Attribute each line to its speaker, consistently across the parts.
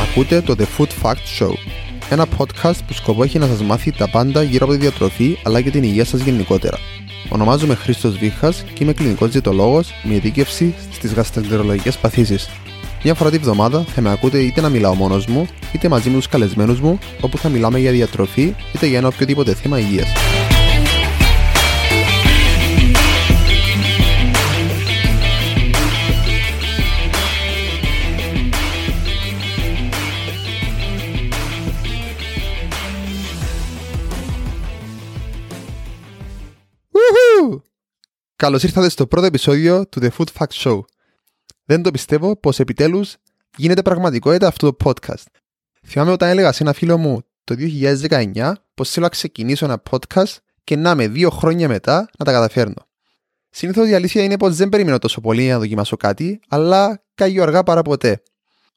Speaker 1: Ακούτε το The Food Fact Show, ένα podcast που σκοπό έχει να σας μάθει τα πάντα γύρω από τη διατροφή αλλά και την υγεία σας γενικότερα. Ονομάζομαι Χρήστος Βίχας και είμαι κλινικός διαιτολόγος με ειδίκευση στις γαστρεντερολογικές παθήσεις. Μια φορά τη βδομάδα θα με ακούτε είτε να μιλάω μόνος μου, είτε μαζί με τους καλεσμένους μου, όπου θα μιλάμε για διατροφή είτε για ένα οποιοδήποτε θέμα υγείας. Καλώς ήρθατε στο πρώτο επεισόδιο του The Food Fact Show. Δεν το πιστεύω πως επιτέλους γίνεται πραγματικότητα αυτό το podcast. Θυμάμαι όταν έλεγα σε ένα φίλο μου το 2019 πως θέλω να ξεκινήσω ένα podcast και να με δύο χρόνια μετά να τα καταφέρνω. Συνήθως η αλήθεια είναι πως δεν περιμένω τόσο πολύ να δοκιμάσω κάτι, αλλά κάγιο αργά παρά ποτέ.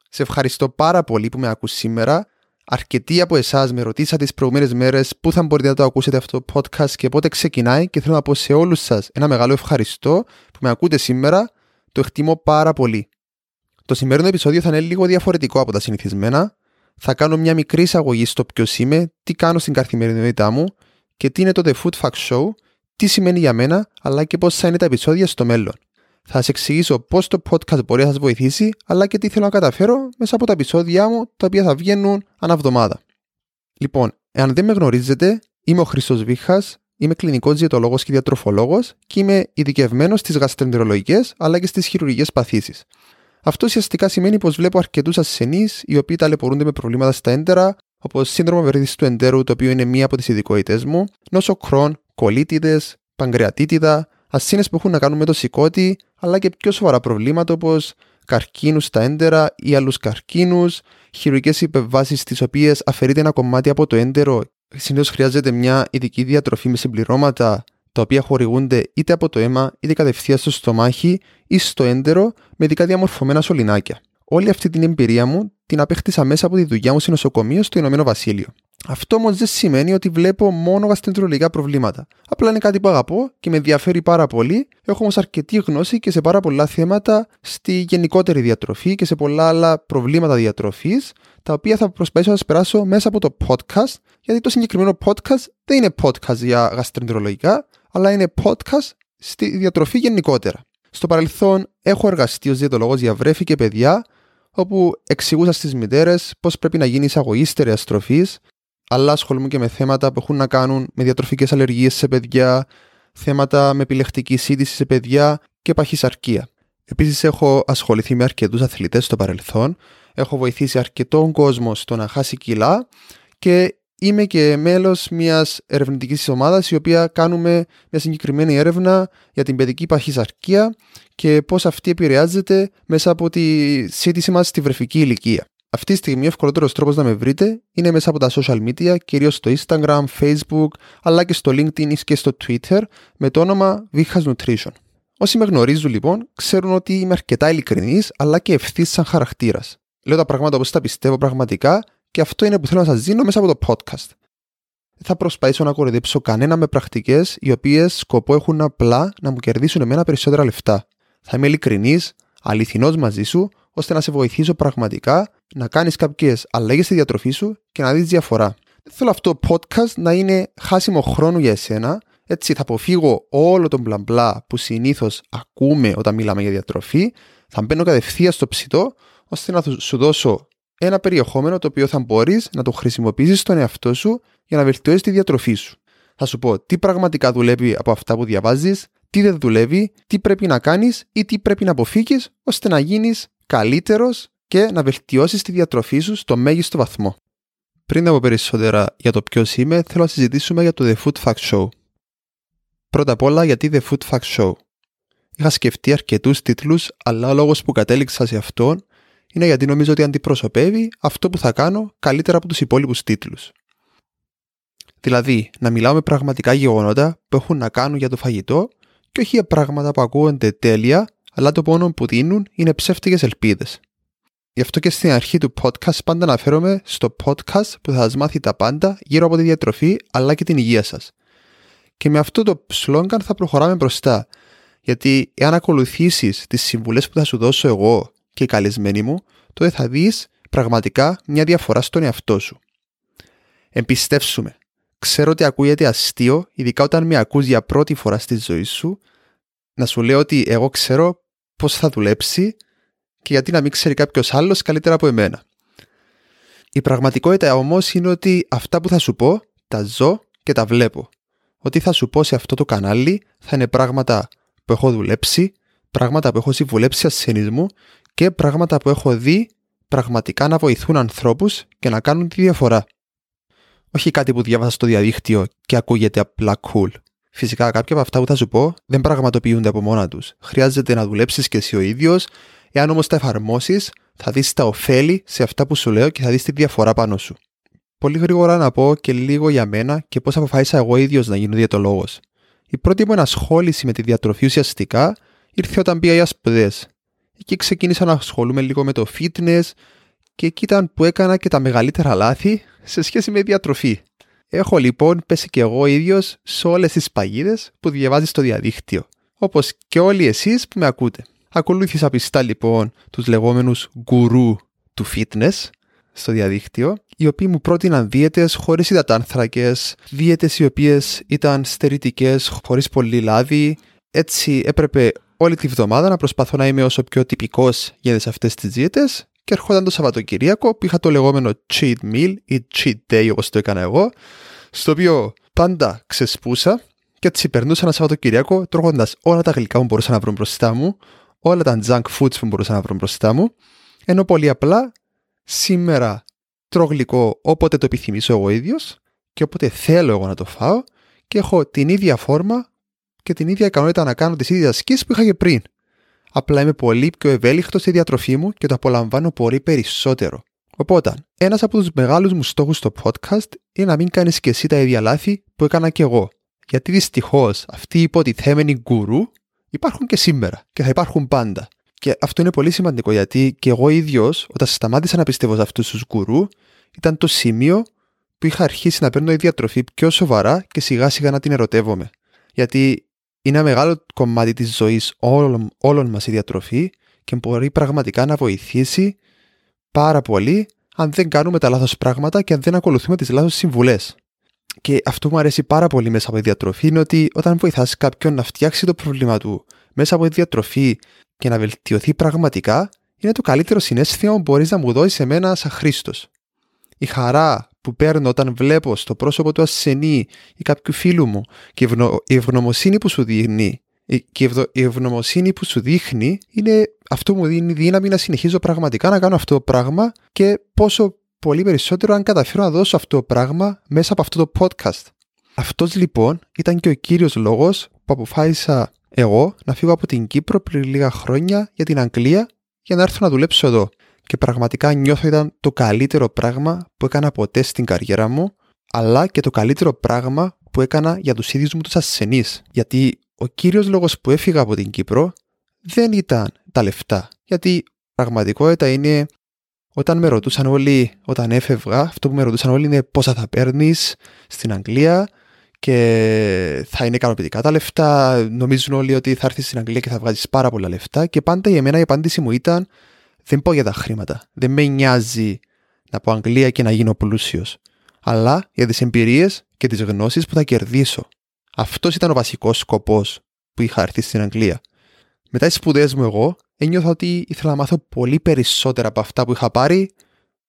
Speaker 1: Σε ευχαριστώ πάρα πολύ που με ακούς σήμερα Αρκετοί από εσάς με ρωτήσατε τις προηγούμενες μέρες πού θα μπορείτε να το ακούσετε αυτό το podcast και πότε ξεκινάει και θέλω να πω σε όλους σας ένα μεγάλο ευχαριστώ που με ακούτε σήμερα. Το εκτιμώ πάρα πολύ. Το σημερινό επεισόδιο θα είναι λίγο διαφορετικό από τα συνηθισμένα. Θα κάνω μια μικρή εισαγωγή στο ποιο είμαι, τι κάνω στην καθημερινότητά μου και τι είναι το The Food Fact Show, τι σημαίνει για μένα, αλλά και πώς θα είναι τα επεισόδια στο μέλλον θα σα εξηγήσω πώς το podcast μπορεί να σας βοηθήσει, αλλά και τι θέλω να καταφέρω μέσα από τα επεισόδια μου, τα οποία θα βγαίνουν ανά εβδομάδα. Λοιπόν, εάν δεν με γνωρίζετε, είμαι ο Χρήστος Βίχα, είμαι κλινικός διαιτολόγος και διατροφολόγος και είμαι ειδικευμένος στις γαστρεντερολογικές αλλά και στις χειρουργικές παθήσεις. Αυτό ουσιαστικά σημαίνει πως βλέπω αρκετούς ασθενείς οι οποίοι ταλαιπωρούνται με προβλήματα στα έντερα, όπως σύνδρομο βερίδη του εντέρου, το οποίο είναι μία από τις ειδικότητέ μου, νόσο κρόν, κολίτιδε, παγκρεατίτιδα, ασθένειε που έχουν να κάνουν με το σηκώτη, αλλά και πιο σοβαρά προβλήματα όπως καρκίνους στα έντερα ή άλλους καρκίνους, χειρουργικές υπεβάσεις τις οποίες αφαιρείται ένα κομμάτι από το έντερο. Συνήθως χρειάζεται μια ειδική διατροφή με συμπληρώματα τα οποία χορηγούνται είτε από το αίμα είτε κατευθείαν στο στομάχι ή στο έντερο με ειδικά διαμορφωμένα σωληνάκια. Όλη αυτή την εμπειρία μου την απέκτησα μέσα από τη δουλειά μου σε νοσοκομείο στο Ηνωμένο Βασίλειο. Αυτό όμως δεν σημαίνει ότι βλέπω μόνο γαστρεντρολογικά προβλήματα. Απλά είναι κάτι που αγαπώ και με ενδιαφέρει πάρα πολύ. Έχω όμως αρκετή γνώση και σε πάρα πολλά θέματα στη γενικότερη διατροφή και σε πολλά άλλα προβλήματα διατροφής, τα οποία θα προσπαθήσω να σας περάσω μέσα από το podcast, γιατί το συγκεκριμένο podcast δεν είναι podcast για γαστρεντρολογικά, αλλά είναι podcast στη διατροφή γενικότερα. Στο παρελθόν έχω εργαστεί ως διαιτολόγος για βρέφη και παιδιά, όπου εξηγούσα στις μητέρες πώς πρέπει να γίνει εισαγωγή στερεαστροφή αλλά ασχολούμαι και με θέματα που έχουν να κάνουν με διατροφικές αλλεργίες σε παιδιά, θέματα με επιλεκτική σύντηση σε παιδιά και παχυσαρκία. Επίσης, έχω ασχοληθεί με αρκετούς αθλητές στο παρελθόν, έχω βοηθήσει αρκετόν κόσμο στο να χάσει κιλά και είμαι και μέλος μιας ερευνητικής ομάδας η οποία κάνουμε μια συγκεκριμένη έρευνα για την παιδική παχυσαρκία και πώς αυτή επηρεάζεται μέσα από τη σύντηση μας στη βρεφική ηλικία. Αυτή τη στιγμή ο ευκολότερος τρόπος να με βρείτε είναι μέσα από τα social media, κυρίως στο Instagram, Facebook, αλλά και στο LinkedIn και στο Twitter με το όνομα Vihas Nutrition. Όσοι με γνωρίζουν λοιπόν, ξέρουν ότι είμαι αρκετά ειλικρινής αλλά και ευθύς σαν χαρακτήρας. Λέω τα πράγματα όπως τα πιστεύω πραγματικά και αυτό είναι που θέλω να σας δίνω μέσα από το podcast. Δεν θα προσπαθήσω να κοροϊδέψω κανένα με πρακτικές οι οποίες σκοπό έχουν απλά να μου κερδίσουν εμένα περισσότερα λεφτά. Θα είμαι ειλικρινής, αληθινός μαζί σου, ώστε να σε βοηθήσω πραγματικά να κάνεις κάποιες αλλαγές στη διατροφή σου και να δεις διαφορά. Δεν θέλω αυτό το podcast να είναι χάσιμο χρόνο για εσένα. Έτσι θα αποφύγω όλο τον μπλα μπλα που συνήθως ακούμε όταν μιλάμε για διατροφή. Θα μπαίνω κατευθείαν στο ψητό ώστε να σου δώσω ένα περιεχόμενο το οποίο θα μπορείς να το χρησιμοποιήσεις στον εαυτό σου για να βελτιώσεις τη διατροφή σου. Θα σου πω τι πραγματικά δουλεύει από αυτά που διαβάζεις, τι δεν δουλεύει, τι πρέπει να κάνεις ή τι πρέπει να αποφύγεις ώστε να γίνεις καλύτερος και να βελτιώσεις τη διατροφή σου στο μέγιστο βαθμό. Πριν από περισσότερα για το ποιος είμαι, θέλω να συζητήσουμε για το The Food Fact Show. Πρώτα απ' όλα, γιατί The Food Fact Show; Είχα σκεφτεί αρκετούς τίτλους, αλλά ο λόγος που κατέληξα σε αυτόν είναι γιατί νομίζω ότι αντιπροσωπεύει αυτό που θα κάνω καλύτερα από τους υπόλοιπους τίτλους. Δηλαδή, να μιλάω με πραγματικά γεγονότα που έχουν να κάνουν για το φαγητό και όχι για πράγματα που ακούγονται τέλεια, αλλά το πόνο που δίνουν είναι ψεύτικες ελπίδες. Γι' αυτό και στην αρχή του podcast πάντα αναφέρομαι στο podcast που θα σας μάθει τα πάντα γύρω από τη διατροφή αλλά και την υγεία σας. Και με αυτό το σλόγγαν θα προχωράμε μπροστά. Γιατί εάν ακολουθήσεις τις συμβουλές που θα σου δώσω εγώ και οι καλεσμένοι μου, τότε θα δεις πραγματικά μια διαφορά στον εαυτό σου. Εμπιστεύσου με. Ξέρω ότι ακούγεται αστείο, ειδικά όταν με ακούς για πρώτη φορά στη ζωή σου, να σου λέω ότι εγώ ξέρω πώς θα δουλέψει και γιατί να μην ξέρει κάποιος άλλος καλύτερα από εμένα. Η πραγματικότητα όμως είναι ότι αυτά που θα σου πω τα ζω και τα βλέπω. Ότι θα σου πω σε αυτό το κανάλι θα είναι πράγματα που έχω δουλέψει, πράγματα που έχω συμβουλέψει ασθενείς μου και πράγματα που έχω δει πραγματικά να βοηθούν ανθρώπους και να κάνουν τη διαφορά. Όχι κάτι που διάβασα στο διαδίκτυο και ακούγεται απλά cool. Φυσικά κάποια από αυτά που θα σου πω δεν πραγματοποιούνται από μόνα τους. Χρειάζεται να δουλέψεις και εσύ ο ίδιος, εάν όμως τα εφαρμόσεις θα δεις τα ωφέλη σε αυτά που σου λέω και θα δεις τη διαφορά πάνω σου. Πολύ γρήγορα να πω και λίγο για μένα και πώς αποφάσισα εγώ ίδιος να γίνω διαιτολόγος. Η πρώτη μου ενασχόληση με τη διατροφή ουσιαστικά ήρθε όταν πήγα για σπουδές. Εκεί ξεκίνησα να ασχολούμαι λίγο με το fitness και εκεί ήταν που έκανα και τα μεγαλύτερα λάθη σε σχέση με διατροφή. Έχω λοιπόν πέσει και εγώ ίδιος σε όλες τις παγίδες που διαβάζεις στο διαδίκτυο, όπως και όλοι εσείς που με ακούτε. Ακολούθησα πιστά λοιπόν τους λεγόμενους γκουρού του fitness στο διαδίκτυο, οι οποίοι μου πρότειναν δίαιτες χωρίς υδατάνθρακες, δίαιτες οι οποίες ήταν στερητικές χωρίς πολύ λάδι. Έτσι έπρεπε όλη τη βδομάδα να προσπαθώ να είμαι όσο πιο τυπικός για σε αυτές τις δίαιτες και ερχόταν το Σαββατοκυριακό που είχα το λεγόμενο cheat meal ή cheat day όπως το έκανα εγώ, στο οποίο πάντα ξεσπούσα και έτσι περνούσα ένα Σαββατοκυριακό τρώγοντας όλα τα γλυκά που μπορούσα να βρω μπροστά μου, όλα τα junk foods που μπορούσα να βρω μπροστά μου, ενώ πολύ απλά σήμερα τρώω γλυκό όποτε το επιθυμήσω εγώ ίδιος και όποτε θέλω εγώ να το φάω και έχω την ίδια φόρμα και την ίδια ικανότητα να κάνω τις ίδιες ασκήσεις που είχα και πριν. Απλά είμαι πολύ πιο ευέλικτο στη διατροφή μου και το απολαμβάνω πολύ περισσότερο. Οπότε, ένας από τους μεγάλους μου στόχους στο podcast είναι να μην κάνεις και εσύ τα ίδια λάθη που έκανα και εγώ. Γιατί δυστυχώς αυτοί οι υποτιθέμενοι γκουρού υπάρχουν και σήμερα και θα υπάρχουν πάντα. Και αυτό είναι πολύ σημαντικό γιατί και εγώ ίδιος, όταν σταμάτησα να πιστεύω σε αυτούς τους γκουρού, ήταν το σημείο που είχα αρχίσει να παίρνω η διατροφή πιο σοβαρά και σιγά σιγά να την ερωτεύομαι. Γιατί είναι ένα μεγάλο κομμάτι της ζωής όλων, όλων μας η διατροφή και μπορεί πραγματικά να βοηθήσει πάρα πολύ αν δεν κάνουμε τα λάθος πράγματα και αν δεν ακολουθούμε τις λάθος συμβουλές. Και αυτό που μου αρέσει πάρα πολύ μέσα από τη διατροφή είναι ότι όταν βοηθάς κάποιον να φτιάξει το πρόβλημα του μέσα από τη διατροφή και να βελτιωθεί πραγματικά, είναι το καλύτερο συνέστημα που μπορείς να μου δώσεις σε μένα σαν Χρήστος. Η χαρά που παίρνω όταν βλέπω στο πρόσωπο του ασθενή ή κάποιου φίλου μου και η ευγνωμοσύνη που σου δίνει και η ευγνωμοσύνη που σου δείχνει είναι αυτό που μου δίνει δύναμη να συνεχίζω πραγματικά να κάνω αυτό το πράγμα και πόσο πολύ περισσότερο αν καταφέρω να δώσω αυτό το πράγμα μέσα από αυτό το podcast. Αυτός λοιπόν ήταν και ο κύριος λόγος που αποφάσισα εγώ να φύγω από την Κύπρο πριν λίγα χρόνια για την Αγγλία για να έρθω να δουλέψω εδώ και πραγματικά νιώθω ήταν το καλύτερο πράγμα που έκανα ποτέ στην καριέρα μου, αλλά και το καλύτερο πράγμα που έκανα για τους ίδιους μου τους ασθενείς. Γιατί ο κύριος λόγος που έφυγα από την Κύπρο δεν ήταν τα λεφτά. Γιατί πραγματικότητα είναι όταν με ρωτούσαν όλοι, όταν έφευγα, αυτό που με ρωτούσαν όλοι είναι πόσα θα παίρνεις στην Αγγλία και θα είναι ικανοποιητικά τα λεφτά. Νομίζουν όλοι ότι θα έρθεις στην Αγγλία και θα βγάζεις πάρα πολλά λεφτά. Και πάντα για μένα η απάντηση μου ήταν δεν πάω για τα χρήματα. Δεν με νοιάζει να πάω Αγγλία και να γίνω πλούσιος. Αλλά για τις εμπειρίες και τις γνώσεις που θα κερδίσω. Αυτός ήταν ο βασικός σκοπός που είχα έρθει στην Αγγλία. Μετά τι σπουδές μου, εγώ ένιωθα ότι ήθελα να μάθω πολύ περισσότερα από αυτά που είχα πάρει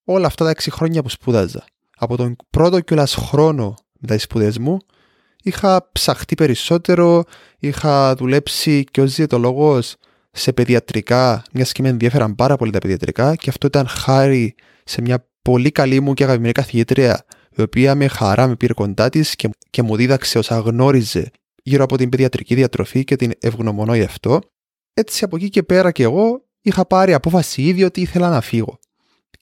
Speaker 1: όλα αυτά τα 6 χρόνια που σπούδαζα. Από τον πρώτο κιόλας χρόνο μετά τι σπουδέ μου, είχα ψαχτεί περισσότερο, είχα δουλέψει και ως διαιτολόγος σε παιδιατρικά, μιας και με ενδιαφέραν πάρα πολύ τα παιδιατρικά και αυτό ήταν χάρη σε μια πολύ καλή μου και αγαπημένη καθηγήτρια η οποία με χαρά με πήρε κοντά της και, και μου δίδαξε όσα γνώριζε γύρω από την παιδιατρική διατροφή και την ευγνωμονώ γι' αυτό. Έτσι από εκεί και πέρα και εγώ είχα πάρει απόφαση ήδη ότι ήθελα να φύγω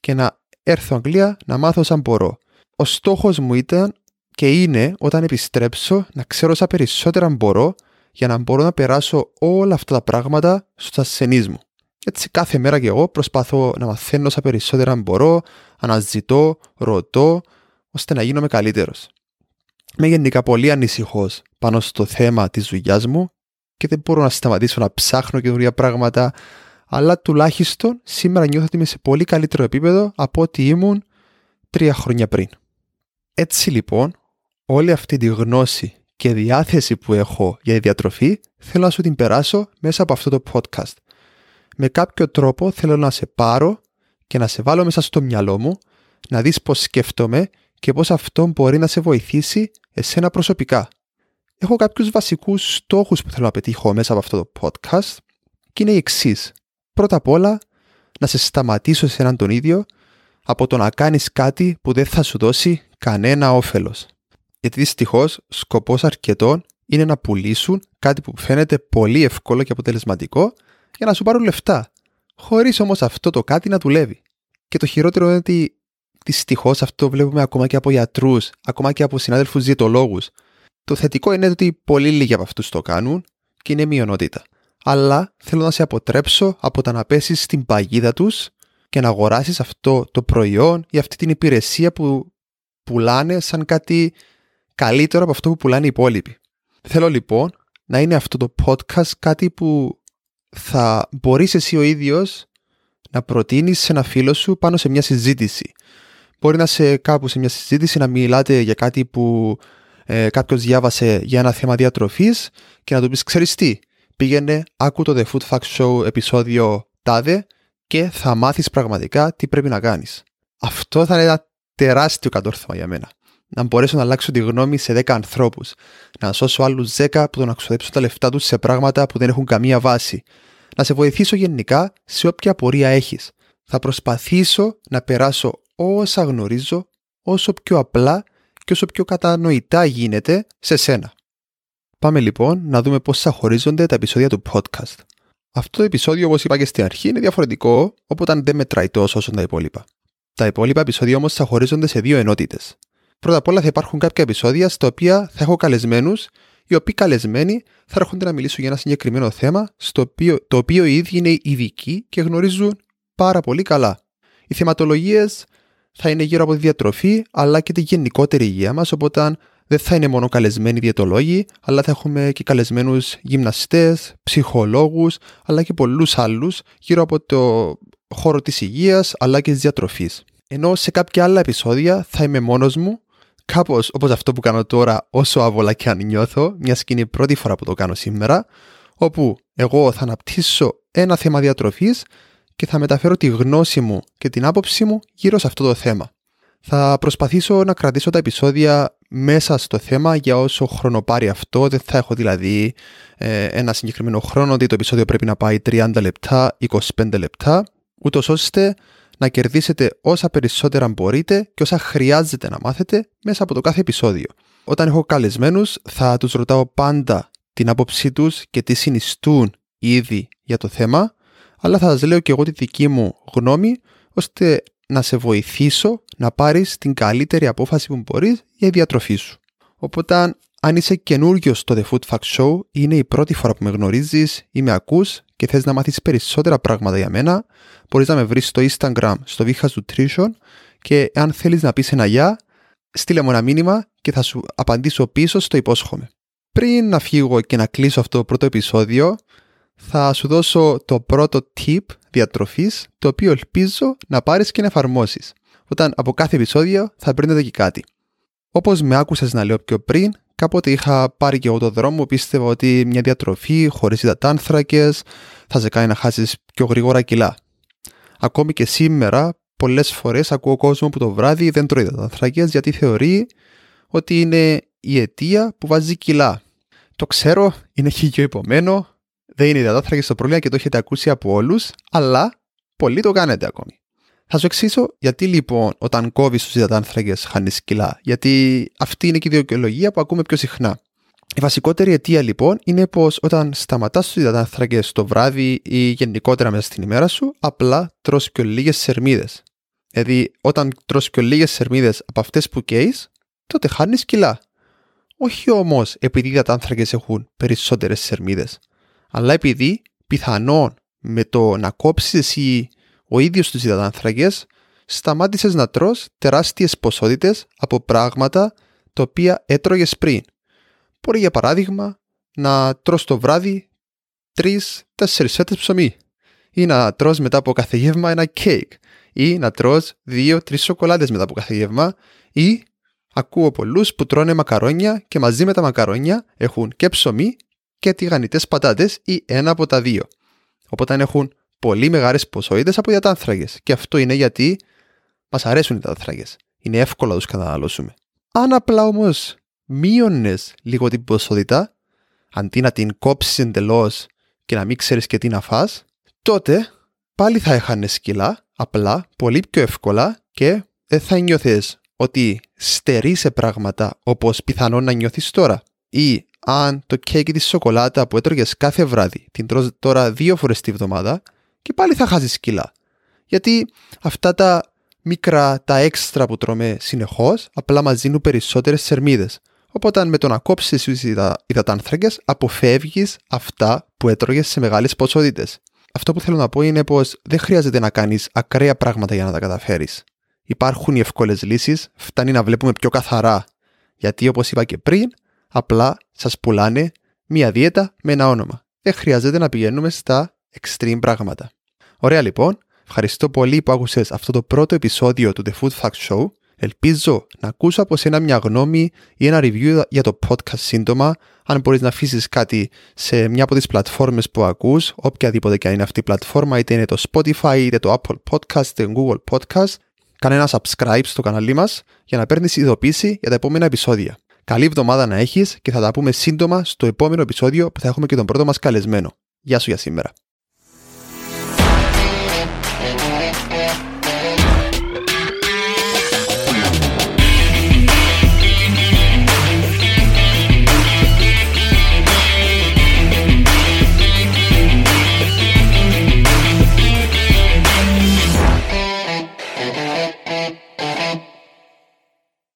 Speaker 1: και να έρθω Αγγλία να μάθω σαν μπορώ. Ο στόχος μου ήταν και είναι όταν επιστρέψω να ξέρω όσα περισσότερα μπορώ για να μπορώ να περάσω όλα αυτά τα πράγματα στους ασθενείς μου. Έτσι κάθε μέρα και εγώ προσπαθώ να μαθαίνω όσα περισσότερα μπορώ, αναζητώ, ρωτώ, ώστε να γίνομαι καλύτερος. Είμαι γενικά πολύ ανησυχώ πάνω στο θέμα της δουλειάς μου και δεν μπορώ να σταματήσω να ψάχνω καινούργια πράγματα, αλλά τουλάχιστον σήμερα νιώθω ότι είμαι σε πολύ καλύτερο επίπεδο από ό,τι ήμουν τρία χρόνια πριν. Έτσι λοιπόν, όλη αυτή τη γνώση και διάθεση που έχω για τη διατροφή θέλω να σου την περάσω μέσα από αυτό το podcast. Με κάποιο τρόπο θέλω να σε πάρω και να σε βάλω μέσα στο μυαλό μου, να δεις πώς σκέφτομαι και πώς αυτό μπορεί να σε βοηθήσει εσένα προσωπικά. Έχω κάποιους βασικούς στόχους που θέλω να πετύχω μέσα από αυτό το podcast και είναι οι εξής. Πρώτα απ' όλα, να σε σταματήσω σε έναν τον ίδιο από το να κάνεις κάτι που δεν θα σου δώσει κανένα όφελος. Γιατί δυστυχώς σκοπός αρκετών είναι να πουλήσουν κάτι που φαίνεται πολύ εύκολο και αποτελεσματικό για να σου πάρουν λεφτά, χωρίς όμως αυτό το κάτι να δουλεύει. Και το χειρότερο είναι ότι δυστυχώς αυτό το βλέπουμε ακόμα και από γιατρούς, ακόμα και από συνάδελφους διαιτολόγους. Το θετικό είναι ότι πολύ λίγοι από αυτούς το κάνουν και είναι μειονότητα. Αλλά θέλω να σε αποτρέψω από το να πέσεις στην παγίδα τους και να αγοράσεις αυτό το προϊόν ή αυτή την υπηρεσία που πουλάνε σαν κάτι καλύτερο από αυτό που πουλάνε οι υπόλοιποι. Θέλω λοιπόν να είναι αυτό το podcast κάτι που θα μπορείς εσύ ο ίδιος να προτείνεις σε ένα φίλο σου πάνω σε μια συζήτηση. Μπορεί να σε κάπου σε μια συζήτηση να μιλάτε για κάτι που ε, κάποιος διάβασε για ένα θέμα διατροφής και να του πεις ξέρεις τι, πήγαινε, άκου το The Food Fact Show επεισόδιο τάδε και θα μάθεις πραγματικά τι πρέπει να κάνεις. Αυτό θα είναι ένα τεράστιο κατόρθωμα για μένα να μπορέσω να αλλάξω τη γνώμη σε 10 ανθρώπους. Να σώσω άλλους 10 που τον ξοδέψω τα λεφτά τους σε πράγματα που δεν έχουν καμία βάση. Να σε βοηθήσω γενικά σε όποια πορεία έχεις. Θα προσπαθήσω να περάσω όσα γνωρίζω όσο πιο απλά και όσο πιο κατανοητά γίνεται σε σένα. Πάμε λοιπόν να δούμε πώς θα χωρίζονται τα επεισόδια του podcast. Αυτό το επεισόδιο, όπως είπα και στην αρχή, είναι διαφορετικό, οπότε δεν μετράει τόσο όσο τα υπόλοιπα. Τα υπόλοιπα επεισόδια όμως θα χωρίζονται σε δύο ενότητες. Πρώτα απ' όλα θα υπάρχουν κάποια επεισόδια στα οποία θα έχω καλεσμένους, οι οποίοι καλεσμένοι θα έρχονται να μιλήσουν για ένα συγκεκριμένο θέμα, στο οποίο, το οποίο οι ίδιοι είναι ειδικοί και γνωρίζουν πάρα πολύ καλά. Οι θεματολογίες θα είναι γύρω από τη διατροφή, αλλά και τη γενικότερη υγεία μας, οπότε δεν θα είναι μόνο καλεσμένοι διαιτολόγοι, αλλά θα έχουμε και καλεσμένους γυμναστές, ψυχολόγους, αλλά και πολλούς άλλους γύρω από το χώρο της υγείας αλλά και της διατροφής. Ενώ σε κάποια άλλα επεισόδια θα είμαι μόνος μου κάπως όπως αυτό που κάνω τώρα, όσο άβολα και αν νιώθω, μια και είναι η πρώτη φορά που το κάνω σήμερα, όπου εγώ θα αναπτύσσω ένα θέμα διατροφής και θα μεταφέρω τη γνώση μου και την άποψή μου γύρω σε αυτό το θέμα. Θα προσπαθήσω να κρατήσω τα επεισόδια μέσα στο θέμα για όσο χρόνο πάρει αυτό. Δεν θα έχω δηλαδή ε, ένα συγκεκριμένο χρόνο ότι το επεισόδιο πρέπει να πάει 30 λεπτά, 25 λεπτά, ούτως ώστε να κερδίσετε όσα περισσότερα μπορείτε και όσα χρειάζεται να μάθετε μέσα από το κάθε επεισόδιο. Όταν έχω καλεσμένους, θα τους ρωτάω πάντα την άποψή τους και τι συνιστούν ήδη για το θέμα, αλλά θα σας λέω και εγώ τη δική μου γνώμη, ώστε να σε βοηθήσω να πάρεις την καλύτερη απόφαση που μπορείς για η διατροφή σου. Οπότε, αν είσαι καινούριος στο The Food Fact Show, είναι η πρώτη φορά που με γνωρίζεις ή με ακούς και θες να μάθεις περισσότερα πράγματα για μένα, μπορείς να με βρεις στο Instagram, στο Vihas Nutrition και αν θέλεις να πεις ένα γεια, στείλε μου ένα μήνυμα και θα σου απαντήσω πίσω στο υπόσχομαι. Πριν να φύγω και να κλείσω αυτό το πρώτο επεισόδιο, θα σου δώσω το πρώτο tip διατροφής, το οποίο ελπίζω να πάρεις και να εφαρμόσεις. Όταν από κάθε επεισόδιο θα παίρνετε και κάτι. Όπως με άκουσες να λέω πιο πριν, κάποτε είχα πάρει και εγώ το δρόμο, πίστευα ότι μια διατροφή χωρίς υδατάνθρακες θα σε κάνει να χάσεις πιο γρήγορα κιλά. Ακόμη και σήμερα, πολλές φορές ακούω κόσμο που το βράδυ δεν τρώει υδατάνθρακες γιατί θεωρεί ότι είναι η αιτία που βάζει κιλά. Το ξέρω, είναι χιλιοϊπωμένο, δεν είναι υδατάνθρακες το πρόβλημα και το έχετε ακούσει από όλους, αλλά πολλοί το κάνετε ακόμη. Θα σου εξήσω γιατί λοιπόν όταν κόβεις του υδατάνθρακες χάνεις κιλά. Γιατί αυτή είναι και η δικαιολογία που ακούμε πιο συχνά. Η βασικότερη αιτία λοιπόν είναι πως όταν σταματάς του υδατάνθρακες το βράδυ ή γενικότερα μέσα στην ημέρα σου, απλά τρως πιο λίγες σερμίδε. Δηλαδή, όταν τρως πιο λίγες σερμίδε από αυτές που καίεις, τότε χάνεις κιλά. Όχι όμως επειδή οι υδατάνθρακες έχουν περισσότερες σερμίδε, αλλά επειδή πιθανόν με το να κόψεις εσύ ο ίδιος τους υδατάνθρακες, σταμάτησες να τρως τεράστιες ποσότητες από πράγματα τα οποία έτρωγες πριν. Μπορεί για παράδειγμα να τρως το βράδυ τρει-τέσσερι σέτε ψωμί. Ή να τρως μετά από κάθε γεύμα ένα κέικ. Ή να τρως δύο-τρεις σοκολάτες μετά από κάθε γεύμα. Ή ακούω πολλούς που τρώνε μακαρόνια και μαζί με τα μακαρόνια έχουν και ψωμί και τηγανιτές πατάτες ή ένα από τα δύο. Οπότε έχουν πολύ μεγάλες ποσότητε από υδατάνθρακε. Και αυτό είναι γιατί μας αρέσουν οι υδατάνθρακε. Είναι εύκολο να τους καταναλώσουμε. Αν απλά όμως μείωνες λίγο την ποσότητα, αντί να την κόψεις εντελώς και να μην ξέρεις και τι να φας, τότε πάλι θα έχανε κιλά, απλά, πολύ πιο εύκολα και δεν θα νιώθεις ότι στερεί σε πράγματα όπως πιθανόν να νιώθεις τώρα. Ή αν το κέικ της σοκολάτα που έτρωγες κάθε βράδυ την τρως τώρα δύο φορές τη βδομάδα και πάλι θα χάσεις κιλά. Γιατί αυτά τα μικρά, τα έξτρα που τρώμε συνεχώς, απλά μα δίνουν περισσότερες θερμίδες. Οπότε με το να κόψεις τις υδατάνθρακες, αποφεύγεις αυτά που έτρωγες σε μεγάλες ποσότητες. Αυτό που θέλω να πω είναι πως δεν χρειάζεται να κάνεις ακραία πράγματα για να τα καταφέρεις. Υπάρχουν οι εύκολες λύσεις, φτάνει να βλέπουμε πιο καθαρά. Γιατί όπως είπα και πριν, απλά σας πουλάνε μία δίαιτα με ένα όνομα. Δεν χρειάζεται να πηγαίνουμε στα extreme πράγματα. Ωραία λοιπόν, ευχαριστώ πολύ που άκουσες αυτό το πρώτο επεισόδιο του The Food Fact Show. Ελπίζω να ακούσω από σένα μια γνώμη ή ένα review για το podcast σύντομα. Αν μπορείς να αφήσεις κάτι σε μια από τις πλατφόρμες που ακούς, οποιαδήποτε και αν είναι αυτή η πλατφόρμα, είτε είναι το Spotify, είτε το Apple Podcast, είτε το Google Podcast, κάνε ένα subscribe στο καναλί μας για να παίρνεις ειδοποίηση για τα επόμενα επεισόδια. Καλή εβδομάδα να έχεις και θα τα πούμε σύντομα στο επόμενο επεισόδιο που θα έχουμε και τον πρώτο μας καλεσμένο. Γεια σου για σήμερα.